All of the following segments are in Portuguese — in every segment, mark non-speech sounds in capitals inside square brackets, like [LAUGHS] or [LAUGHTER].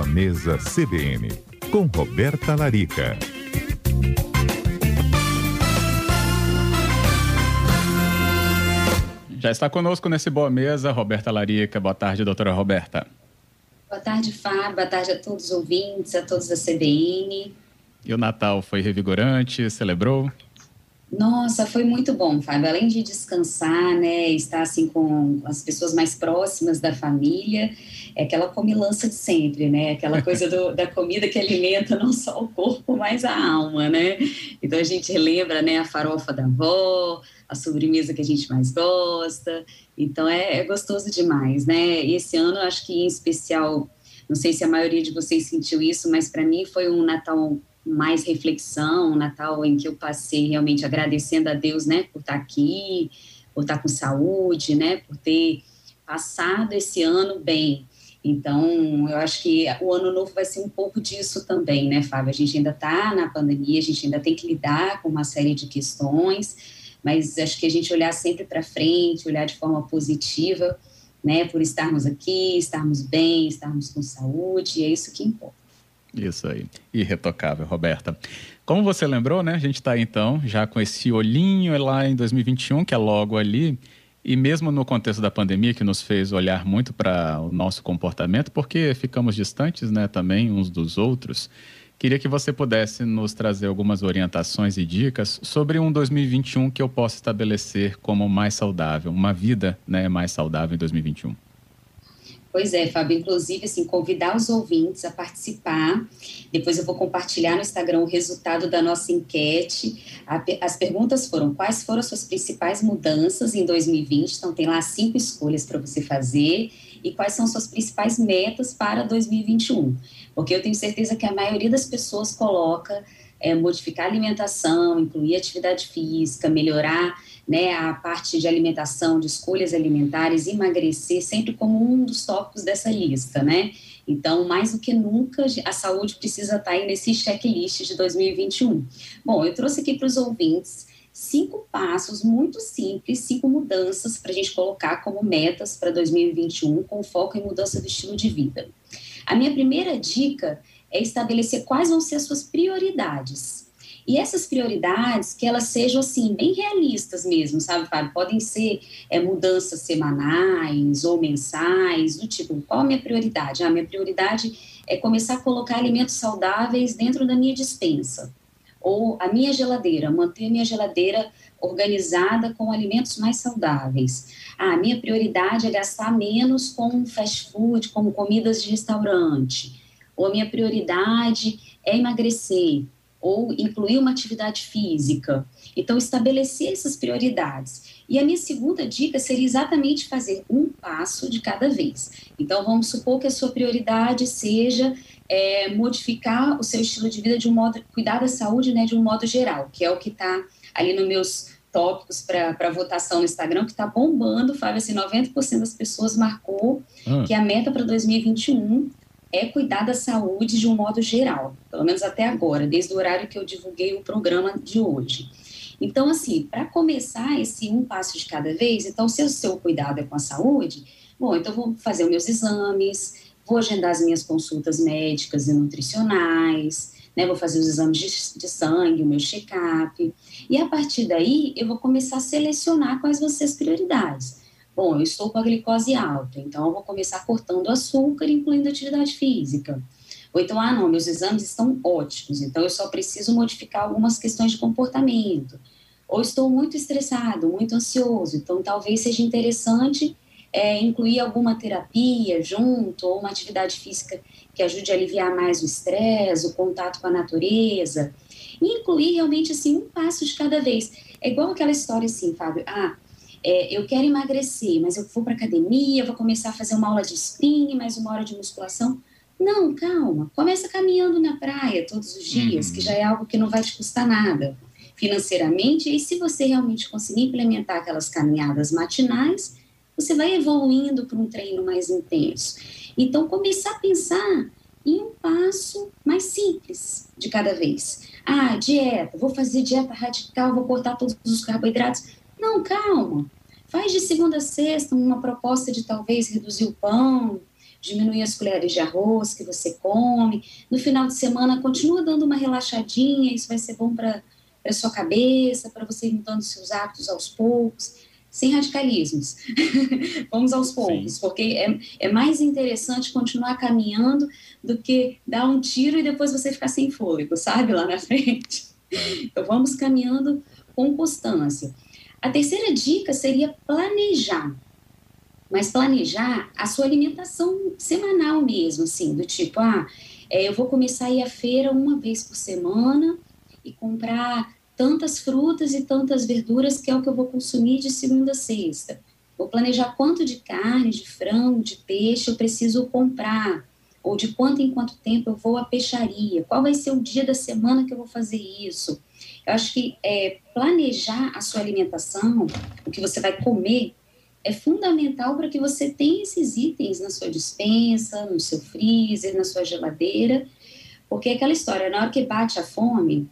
Boa Mesa CBN, com Roberta Larica. Já está conosco nesse Boa Mesa, Roberta Larica. Boa tarde, doutora Roberta. Boa tarde, Fábio. Boa tarde a todos os ouvintes, a todos da CBN. E o Natal foi revigorante? Celebrou? Nossa, foi muito bom, Fábio. Além de descansar, né, estar assim com as pessoas mais próximas da família, é aquela comilança de sempre, né? Aquela [LAUGHS] coisa do, da comida que alimenta não só o corpo, mas a alma, né? Então a gente lembra, né, a farofa da avó, a sobremesa que a gente mais gosta. Então é, é gostoso demais, né? E esse ano, acho que em especial, não sei se a maioria de vocês sentiu isso, mas para mim foi um Natal mais reflexão, Natal em que eu passei realmente agradecendo a Deus, né, por estar aqui, por estar com saúde, né, por ter passado esse ano bem. Então, eu acho que o ano novo vai ser um pouco disso também, né, Fábio? A gente ainda está na pandemia, a gente ainda tem que lidar com uma série de questões, mas acho que a gente olhar sempre para frente, olhar de forma positiva, né, por estarmos aqui, estarmos bem, estarmos com saúde, é isso que importa. Isso aí, irretocável, Roberta. Como você lembrou, né, a gente está então já com esse olhinho lá em 2021, que é logo ali, e mesmo no contexto da pandemia, que nos fez olhar muito para o nosso comportamento, porque ficamos distantes né, também uns dos outros, queria que você pudesse nos trazer algumas orientações e dicas sobre um 2021 que eu possa estabelecer como mais saudável, uma vida né, mais saudável em 2021. Pois é, Fábio, inclusive, assim, convidar os ouvintes a participar. Depois eu vou compartilhar no Instagram o resultado da nossa enquete. As perguntas foram: quais foram as suas principais mudanças em 2020? Então, tem lá cinco escolhas para você fazer. E quais são suas principais metas para 2021? Porque eu tenho certeza que a maioria das pessoas coloca é, modificar a alimentação, incluir atividade física, melhorar né, a parte de alimentação, de escolhas alimentares, emagrecer, sempre como um dos tópicos dessa lista, né? Então, mais do que nunca, a saúde precisa estar aí nesse checklist de 2021. Bom, eu trouxe aqui para os ouvintes cinco passos muito simples, cinco mudanças para a gente colocar como metas para 2021, com foco em mudança do estilo de vida. A minha primeira dica é estabelecer quais vão ser as suas prioridades. E essas prioridades, que elas sejam, assim, bem realistas mesmo, sabe, Fábio? Podem ser é, mudanças semanais ou mensais, do tipo, qual a minha prioridade? Ah, a minha prioridade é começar a colocar alimentos saudáveis dentro da minha dispensa. Ou a minha geladeira, manter a minha geladeira organizada com alimentos mais saudáveis. Ah, a minha prioridade é gastar menos com fast food, como comidas de restaurante ou a minha prioridade é emagrecer, ou incluir uma atividade física. Então, estabelecer essas prioridades. E a minha segunda dica seria exatamente fazer um passo de cada vez. Então, vamos supor que a sua prioridade seja é, modificar o seu estilo de vida de um modo, cuidar da saúde né, de um modo geral, que é o que está ali nos meus tópicos para votação no Instagram, que está bombando, Fábio, assim, 90% das pessoas marcou ah. que a meta para 2021 é cuidar da saúde de um modo geral, pelo menos até agora, desde o horário que eu divulguei o programa de hoje. Então, assim, para começar esse um passo de cada vez, então, se o seu cuidado é com a saúde, bom, então vou fazer os meus exames, vou agendar as minhas consultas médicas e nutricionais, né, vou fazer os exames de, de sangue, o meu check-up, e a partir daí eu vou começar a selecionar quais vão ser as prioridades. Bom, eu estou com a glicose alta, então eu vou começar cortando açúcar, incluindo atividade física. Ou então, ah, não, meus exames estão ótimos, então eu só preciso modificar algumas questões de comportamento. Ou estou muito estressado, muito ansioso, então talvez seja interessante é, incluir alguma terapia junto, ou uma atividade física que ajude a aliviar mais o estresse, o contato com a natureza. E incluir realmente, assim, um passo de cada vez. É igual aquela história assim, Fábio, ah, é, eu quero emagrecer, mas eu vou para academia, vou começar a fazer uma aula de spinning, mais uma hora de musculação. Não, calma. Começa caminhando na praia todos os dias, uhum. que já é algo que não vai te custar nada financeiramente. E se você realmente conseguir implementar aquelas caminhadas matinais, você vai evoluindo para um treino mais intenso. Então, começar a pensar em um passo mais simples de cada vez. Ah, dieta, vou fazer dieta radical, vou cortar todos os carboidratos. Não, calma. Faz de segunda a sexta uma proposta de talvez reduzir o pão, diminuir as colheres de arroz que você come. No final de semana, continua dando uma relaxadinha, isso vai ser bom para a sua cabeça, para você ir mudando seus hábitos aos poucos, sem radicalismos. [LAUGHS] Vamos aos poucos, Sim. porque é, é mais interessante continuar caminhando do que dar um tiro e depois você ficar sem fôlego, sabe, lá na [LAUGHS] frente. É. Então, vamos caminhando com constância. A terceira dica seria planejar mas planejar a sua alimentação semanal mesmo, assim, do tipo, ah, é, eu vou começar a ir à feira uma vez por semana e comprar tantas frutas e tantas verduras que é o que eu vou consumir de segunda a sexta. Vou planejar quanto de carne, de frango, de peixe eu preciso comprar, ou de quanto em quanto tempo eu vou à peixaria, qual vai ser o dia da semana que eu vou fazer isso. Eu acho que é, planejar a sua alimentação, o que você vai comer, é fundamental para que você tenha esses itens na sua dispensa, no seu freezer, na sua geladeira, porque é aquela história, na hora que bate a fome,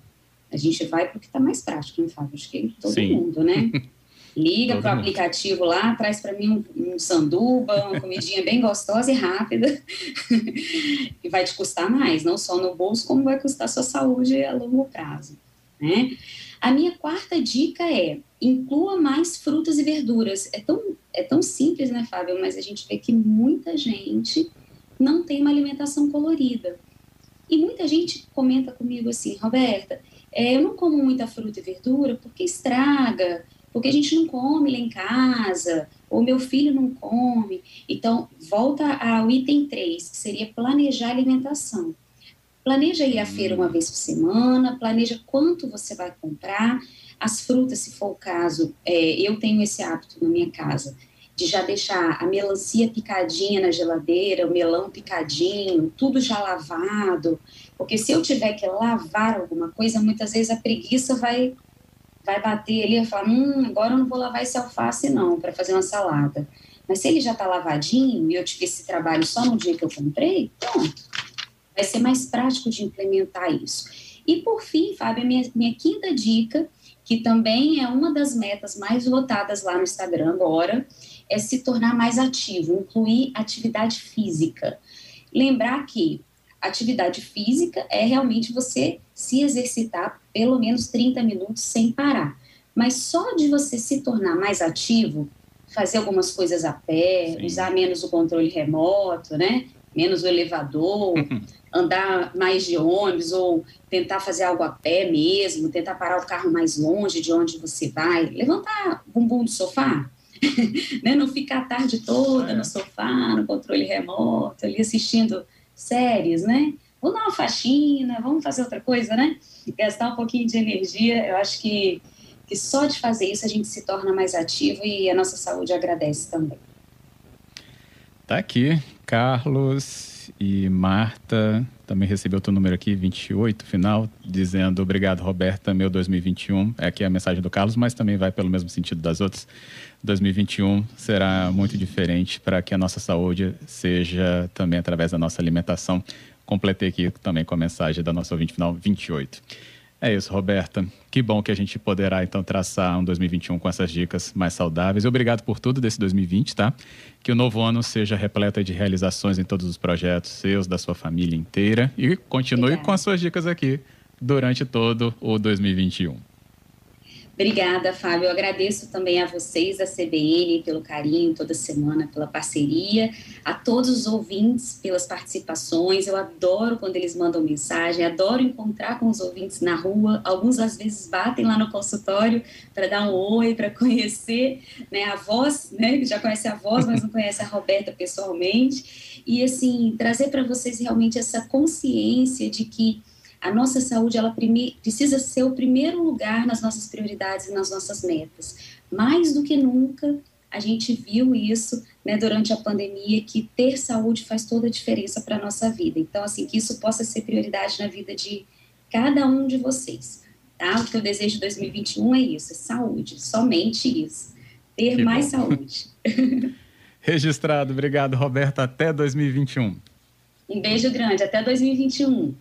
a gente vai para o que está mais prático, né, Fábio? Acho que todo Sim. mundo, né? [LAUGHS] Liga para o aplicativo lá, traz para mim um, um, sanduba, uma comidinha bem gostosa e rápida, [LAUGHS] e vai te custar mais, não só no bolso, como vai custar a sua saúde a longo prazo, né? A minha quarta dica é inclua mais frutas e verduras. É tão, é tão simples, né, Fábio? Mas a gente vê que muita gente não tem uma alimentação colorida. E muita gente comenta comigo assim, Roberta, é, eu não como muita fruta e verdura porque estraga, porque a gente não come lá em casa, ou meu filho não come. Então, volta ao item 3, que seria planejar a alimentação. Planeja ir à feira uma vez por semana, planeja quanto você vai comprar. As frutas, se for o caso, é, eu tenho esse hábito na minha casa, de já deixar a melancia picadinha na geladeira, o melão picadinho, tudo já lavado, porque se eu tiver que lavar alguma coisa, muitas vezes a preguiça vai vai bater ali e falar, hum, agora eu não vou lavar esse alface não, para fazer uma salada. Mas se ele já está lavadinho e eu tive esse trabalho só no dia que eu comprei, pronto, vai ser mais prático de implementar isso. E por fim, Fábio, minha, minha quinta dica, que também é uma das metas mais votadas lá no Instagram agora, é se tornar mais ativo, incluir atividade física. Lembrar que atividade física é realmente você se exercitar pelo menos 30 minutos sem parar. Mas só de você se tornar mais ativo, fazer algumas coisas a pé, Sim. usar menos o controle remoto, né? Menos o elevador, [LAUGHS] andar mais de ônibus ou tentar fazer algo a pé mesmo, tentar parar o carro mais longe de onde você vai, levantar o bumbum do sofá, [LAUGHS] né? não ficar a tarde toda no sofá, no controle remoto, ali assistindo séries, né? Vamos dar uma faxina, vamos fazer outra coisa, né? Gastar um pouquinho de energia, eu acho que, que só de fazer isso a gente se torna mais ativo e a nossa saúde agradece também. Tá aqui, Carlos e Marta também recebeu teu número aqui, 28, final, dizendo obrigado, Roberta, meu 2021. É aqui a mensagem do Carlos, mas também vai pelo mesmo sentido das outras. 2021 será muito diferente para que a nossa saúde seja também através da nossa alimentação. Completei aqui também com a mensagem da nossa ouvinte final 28. É isso, Roberta. Que bom que a gente poderá então traçar um 2021 com essas dicas mais saudáveis. Obrigado por tudo desse 2020, tá? Que o novo ano seja repleto de realizações em todos os projetos seus, da sua família inteira e continue Obrigada. com as suas dicas aqui durante todo o 2021. Obrigada, Fábio. Eu agradeço também a vocês da CBN pelo carinho toda semana, pela parceria, a todos os ouvintes pelas participações. Eu adoro quando eles mandam mensagem, adoro encontrar com os ouvintes na rua. Alguns às vezes batem lá no consultório para dar um oi, para [LAUGHS] conhecer né, a voz, né, já conhece a voz, mas não conhece a Roberta pessoalmente. E assim, trazer para vocês realmente essa consciência de que a nossa saúde ela precisa ser o primeiro lugar nas nossas prioridades e nas nossas metas. Mais do que nunca, a gente viu isso né, durante a pandemia, que ter saúde faz toda a diferença para a nossa vida. Então, assim, que isso possa ser prioridade na vida de cada um de vocês. Tá? O que eu desejo em 2021 é isso, é saúde, somente isso. Ter que mais bom. saúde. [LAUGHS] [LAUGHS] Registrado. Obrigado, Roberta. Até 2021. Um beijo grande. Até 2021.